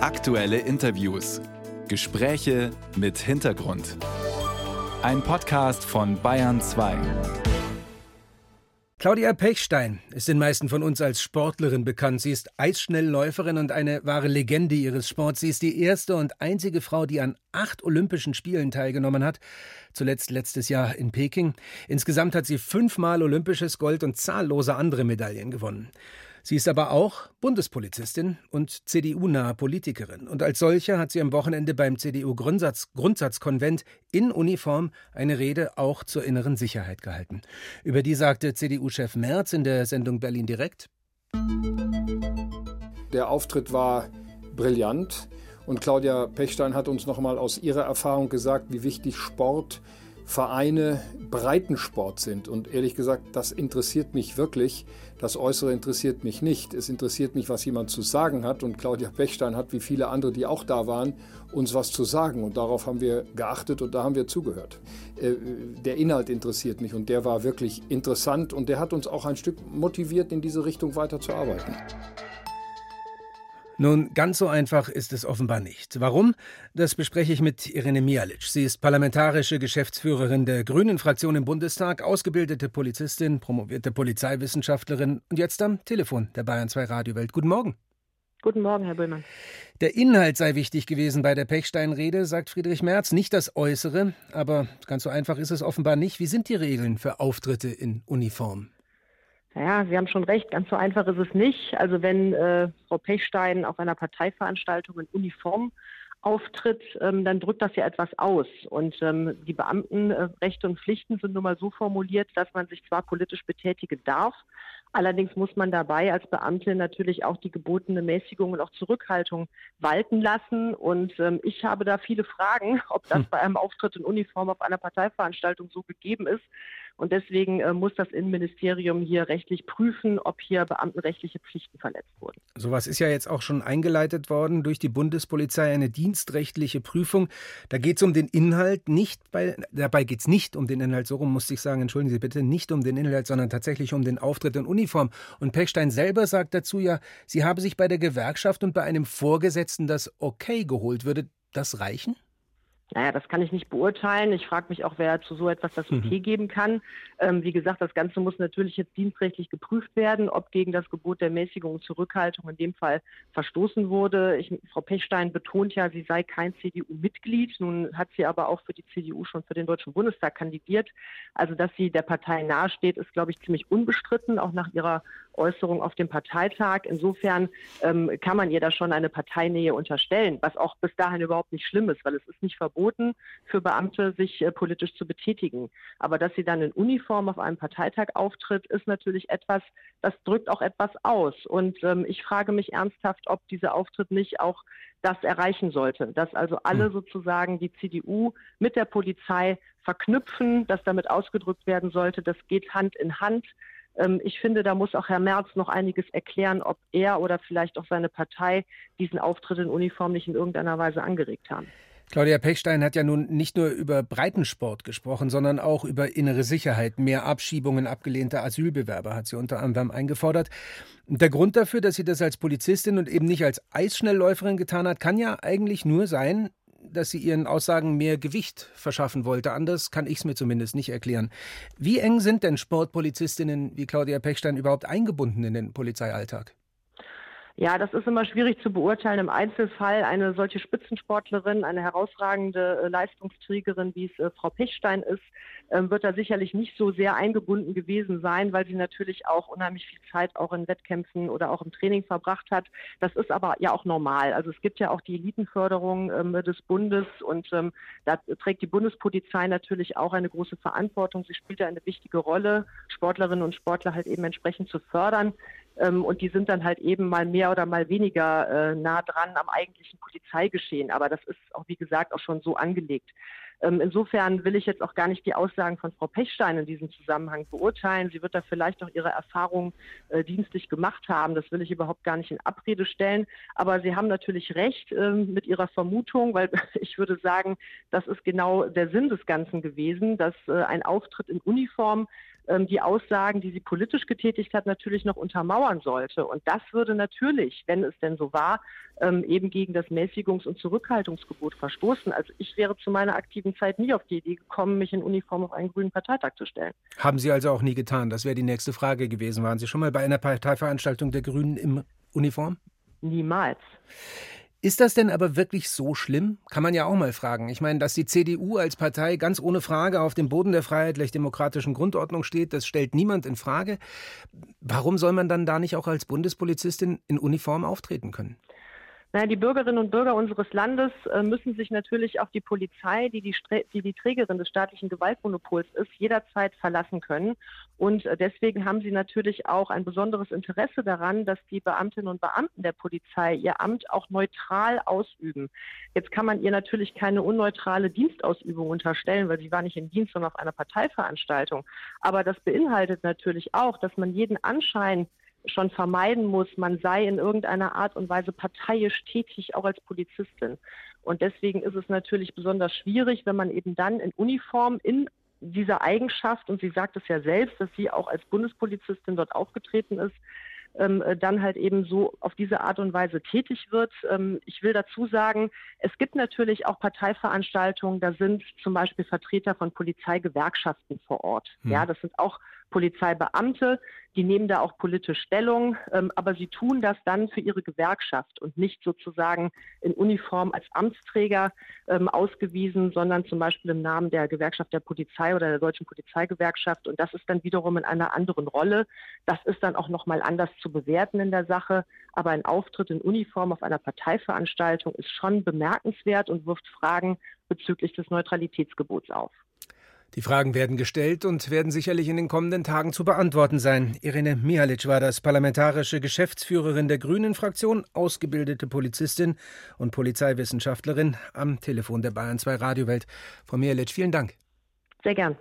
Aktuelle Interviews. Gespräche mit Hintergrund. Ein Podcast von Bayern 2. Claudia Pechstein ist den meisten von uns als Sportlerin bekannt. Sie ist Eisschnellläuferin und eine wahre Legende ihres Sports. Sie ist die erste und einzige Frau, die an acht Olympischen Spielen teilgenommen hat. Zuletzt letztes Jahr in Peking. Insgesamt hat sie fünfmal olympisches Gold und zahllose andere Medaillen gewonnen. Sie ist aber auch Bundespolizistin und CDU-nahe Politikerin. Und als solche hat sie am Wochenende beim CDU-Grundsatzkonvent in Uniform eine Rede auch zur inneren Sicherheit gehalten. Über die sagte CDU-Chef Merz in der Sendung Berlin direkt. Der Auftritt war brillant. Und Claudia Pechstein hat uns noch mal aus ihrer Erfahrung gesagt, wie wichtig Sport ist Vereine Breitensport sind. Und ehrlich gesagt, das interessiert mich wirklich. Das Äußere interessiert mich nicht. Es interessiert mich, was jemand zu sagen hat. Und Claudia Pechstein hat, wie viele andere, die auch da waren, uns was zu sagen. Und darauf haben wir geachtet und da haben wir zugehört. Äh, der Inhalt interessiert mich und der war wirklich interessant und der hat uns auch ein Stück motiviert, in diese Richtung weiterzuarbeiten. Nun, ganz so einfach ist es offenbar nicht. Warum? Das bespreche ich mit Irene Mialic. Sie ist parlamentarische Geschäftsführerin der Grünen-Fraktion im Bundestag, ausgebildete Polizistin, promovierte Polizeiwissenschaftlerin und jetzt am Telefon der Bayern 2 Radiowelt. Guten Morgen. Guten Morgen, Herr Böhmann. Der Inhalt sei wichtig gewesen bei der Pechstein-Rede, sagt Friedrich Merz, nicht das Äußere. Aber ganz so einfach ist es offenbar nicht. Wie sind die Regeln für Auftritte in Uniform? Naja, Sie haben schon recht, ganz so einfach ist es nicht. Also wenn äh, Frau Pechstein auf einer Parteiveranstaltung in Uniform auftritt, ähm, dann drückt das ja etwas aus. Und ähm, die Beamtenrechte äh, und Pflichten sind nun mal so formuliert, dass man sich zwar politisch betätigen darf, allerdings muss man dabei als Beamte natürlich auch die gebotene Mäßigung und auch Zurückhaltung walten lassen. Und ähm, ich habe da viele Fragen, ob das hm. bei einem Auftritt in Uniform auf einer Parteiveranstaltung so gegeben ist. Und deswegen äh, muss das Innenministerium hier rechtlich prüfen, ob hier beamtenrechtliche Pflichten verletzt wurden. Sowas ist ja jetzt auch schon eingeleitet worden durch die Bundespolizei, eine dienstrechtliche Prüfung. Da geht es um den Inhalt, nicht bei, dabei geht es nicht um den Inhalt, so rum musste ich sagen, entschuldigen Sie bitte, nicht um den Inhalt, sondern tatsächlich um den Auftritt in Uniform. Und Pechstein selber sagt dazu ja, sie habe sich bei der Gewerkschaft und bei einem Vorgesetzten das Okay geholt. Würde das reichen? Naja, das kann ich nicht beurteilen. Ich frage mich auch, wer zu so etwas das Okay mhm. geben kann. Ähm, wie gesagt, das Ganze muss natürlich jetzt dienstrechtlich geprüft werden, ob gegen das Gebot der Mäßigung und Zurückhaltung in dem Fall verstoßen wurde. Ich, Frau Pechstein betont ja, sie sei kein CDU-Mitglied. Nun hat sie aber auch für die CDU schon für den Deutschen Bundestag kandidiert. Also, dass sie der Partei nahesteht, ist, glaube ich, ziemlich unbestritten, auch nach ihrer Äußerung auf dem Parteitag. Insofern ähm, kann man ihr da schon eine Parteinähe unterstellen, was auch bis dahin überhaupt nicht schlimm ist, weil es ist nicht verboten für Beamte, sich äh, politisch zu betätigen. Aber dass sie dann in Uniform auf einem Parteitag auftritt, ist natürlich etwas, das drückt auch etwas aus. Und ähm, ich frage mich ernsthaft, ob dieser Auftritt nicht auch das erreichen sollte, dass also alle hm. sozusagen die CDU mit der Polizei verknüpfen, dass damit ausgedrückt werden sollte, das geht Hand in Hand. Ähm, ich finde, da muss auch Herr Merz noch einiges erklären, ob er oder vielleicht auch seine Partei diesen Auftritt in Uniform nicht in irgendeiner Weise angeregt haben. Claudia Pechstein hat ja nun nicht nur über Breitensport gesprochen, sondern auch über innere Sicherheit. Mehr Abschiebungen abgelehnter Asylbewerber hat sie unter anderem eingefordert. Der Grund dafür, dass sie das als Polizistin und eben nicht als Eisschnellläuferin getan hat, kann ja eigentlich nur sein, dass sie ihren Aussagen mehr Gewicht verschaffen wollte. Anders kann ich es mir zumindest nicht erklären. Wie eng sind denn Sportpolizistinnen wie Claudia Pechstein überhaupt eingebunden in den Polizeialltag? Ja, das ist immer schwierig zu beurteilen im Einzelfall. Eine solche Spitzensportlerin, eine herausragende äh, Leistungsträgerin, wie es äh, Frau Pechstein ist, ähm, wird da sicherlich nicht so sehr eingebunden gewesen sein, weil sie natürlich auch unheimlich viel Zeit auch in Wettkämpfen oder auch im Training verbracht hat. Das ist aber ja auch normal. Also es gibt ja auch die Elitenförderung ähm, des Bundes und ähm, da trägt die Bundespolizei natürlich auch eine große Verantwortung. Sie spielt da eine wichtige Rolle, Sportlerinnen und Sportler halt eben entsprechend zu fördern. Ähm, und die sind dann halt eben mal mehr oder mal weniger äh, nah dran am eigentlichen Polizeigeschehen. Aber das ist auch, wie gesagt, auch schon so angelegt. Ähm, insofern will ich jetzt auch gar nicht die Aussagen von Frau Pechstein in diesem Zusammenhang beurteilen. Sie wird da vielleicht auch ihre Erfahrungen äh, dienstlich gemacht haben. Das will ich überhaupt gar nicht in Abrede stellen. Aber Sie haben natürlich recht äh, mit Ihrer Vermutung, weil ich würde sagen, das ist genau der Sinn des Ganzen gewesen, dass äh, ein Auftritt in Uniform ähm, die Aussagen, die sie politisch getätigt hat, natürlich noch untermauern sollte. Und das würde natürlich, wenn es denn so war, ähm, eben gegen das Mäßigungs- und Zurückhaltungsgebot verstoßen. Also ich wäre zu meiner aktiven Zeit nie auf die Idee gekommen, mich in Uniform auf einen grünen Parteitag zu stellen. Haben Sie also auch nie getan? Das wäre die nächste Frage gewesen. Waren Sie schon mal bei einer Parteiveranstaltung der Grünen im Uniform? Niemals. Ist das denn aber wirklich so schlimm? Kann man ja auch mal fragen. Ich meine, dass die CDU als Partei ganz ohne Frage auf dem Boden der freiheitlich-demokratischen Grundordnung steht, das stellt niemand in Frage. Warum soll man dann da nicht auch als Bundespolizistin in Uniform auftreten können? Naja, die Bürgerinnen und Bürger unseres Landes äh, müssen sich natürlich auf die Polizei, die die, die die, Trägerin des staatlichen Gewaltmonopols ist, jederzeit verlassen können. Und äh, deswegen haben sie natürlich auch ein besonderes Interesse daran, dass die Beamtinnen und Beamten der Polizei ihr Amt auch neutral ausüben. Jetzt kann man ihr natürlich keine unneutrale Dienstausübung unterstellen, weil sie war nicht im Dienst, sondern auf einer Parteiveranstaltung. Aber das beinhaltet natürlich auch, dass man jeden Anschein schon vermeiden muss, man sei in irgendeiner Art und Weise parteiisch tätig, auch als Polizistin. Und deswegen ist es natürlich besonders schwierig, wenn man eben dann in Uniform in dieser Eigenschaft, und sie sagt es ja selbst, dass sie auch als Bundespolizistin dort aufgetreten ist, ähm, dann halt eben so auf diese Art und Weise tätig wird. Ähm, ich will dazu sagen, es gibt natürlich auch Parteiveranstaltungen, da sind zum Beispiel Vertreter von Polizeigewerkschaften vor Ort. Hm. Ja, das sind auch Polizeibeamte, die nehmen da auch politisch Stellung, ähm, aber sie tun das dann für ihre Gewerkschaft und nicht sozusagen in Uniform als Amtsträger ähm, ausgewiesen, sondern zum Beispiel im Namen der Gewerkschaft der Polizei oder der Deutschen Polizeigewerkschaft. Und das ist dann wiederum in einer anderen Rolle. Das ist dann auch nochmal anders zu bewerten in der Sache. Aber ein Auftritt in Uniform auf einer Parteiveranstaltung ist schon bemerkenswert und wirft Fragen bezüglich des Neutralitätsgebots auf. Die Fragen werden gestellt und werden sicherlich in den kommenden Tagen zu beantworten sein. Irene Mihalic war das parlamentarische Geschäftsführerin der Grünen-Fraktion, ausgebildete Polizistin und Polizeiwissenschaftlerin am Telefon der Bayern 2 Radiowelt. Frau Mihalic, vielen Dank. Sehr gern.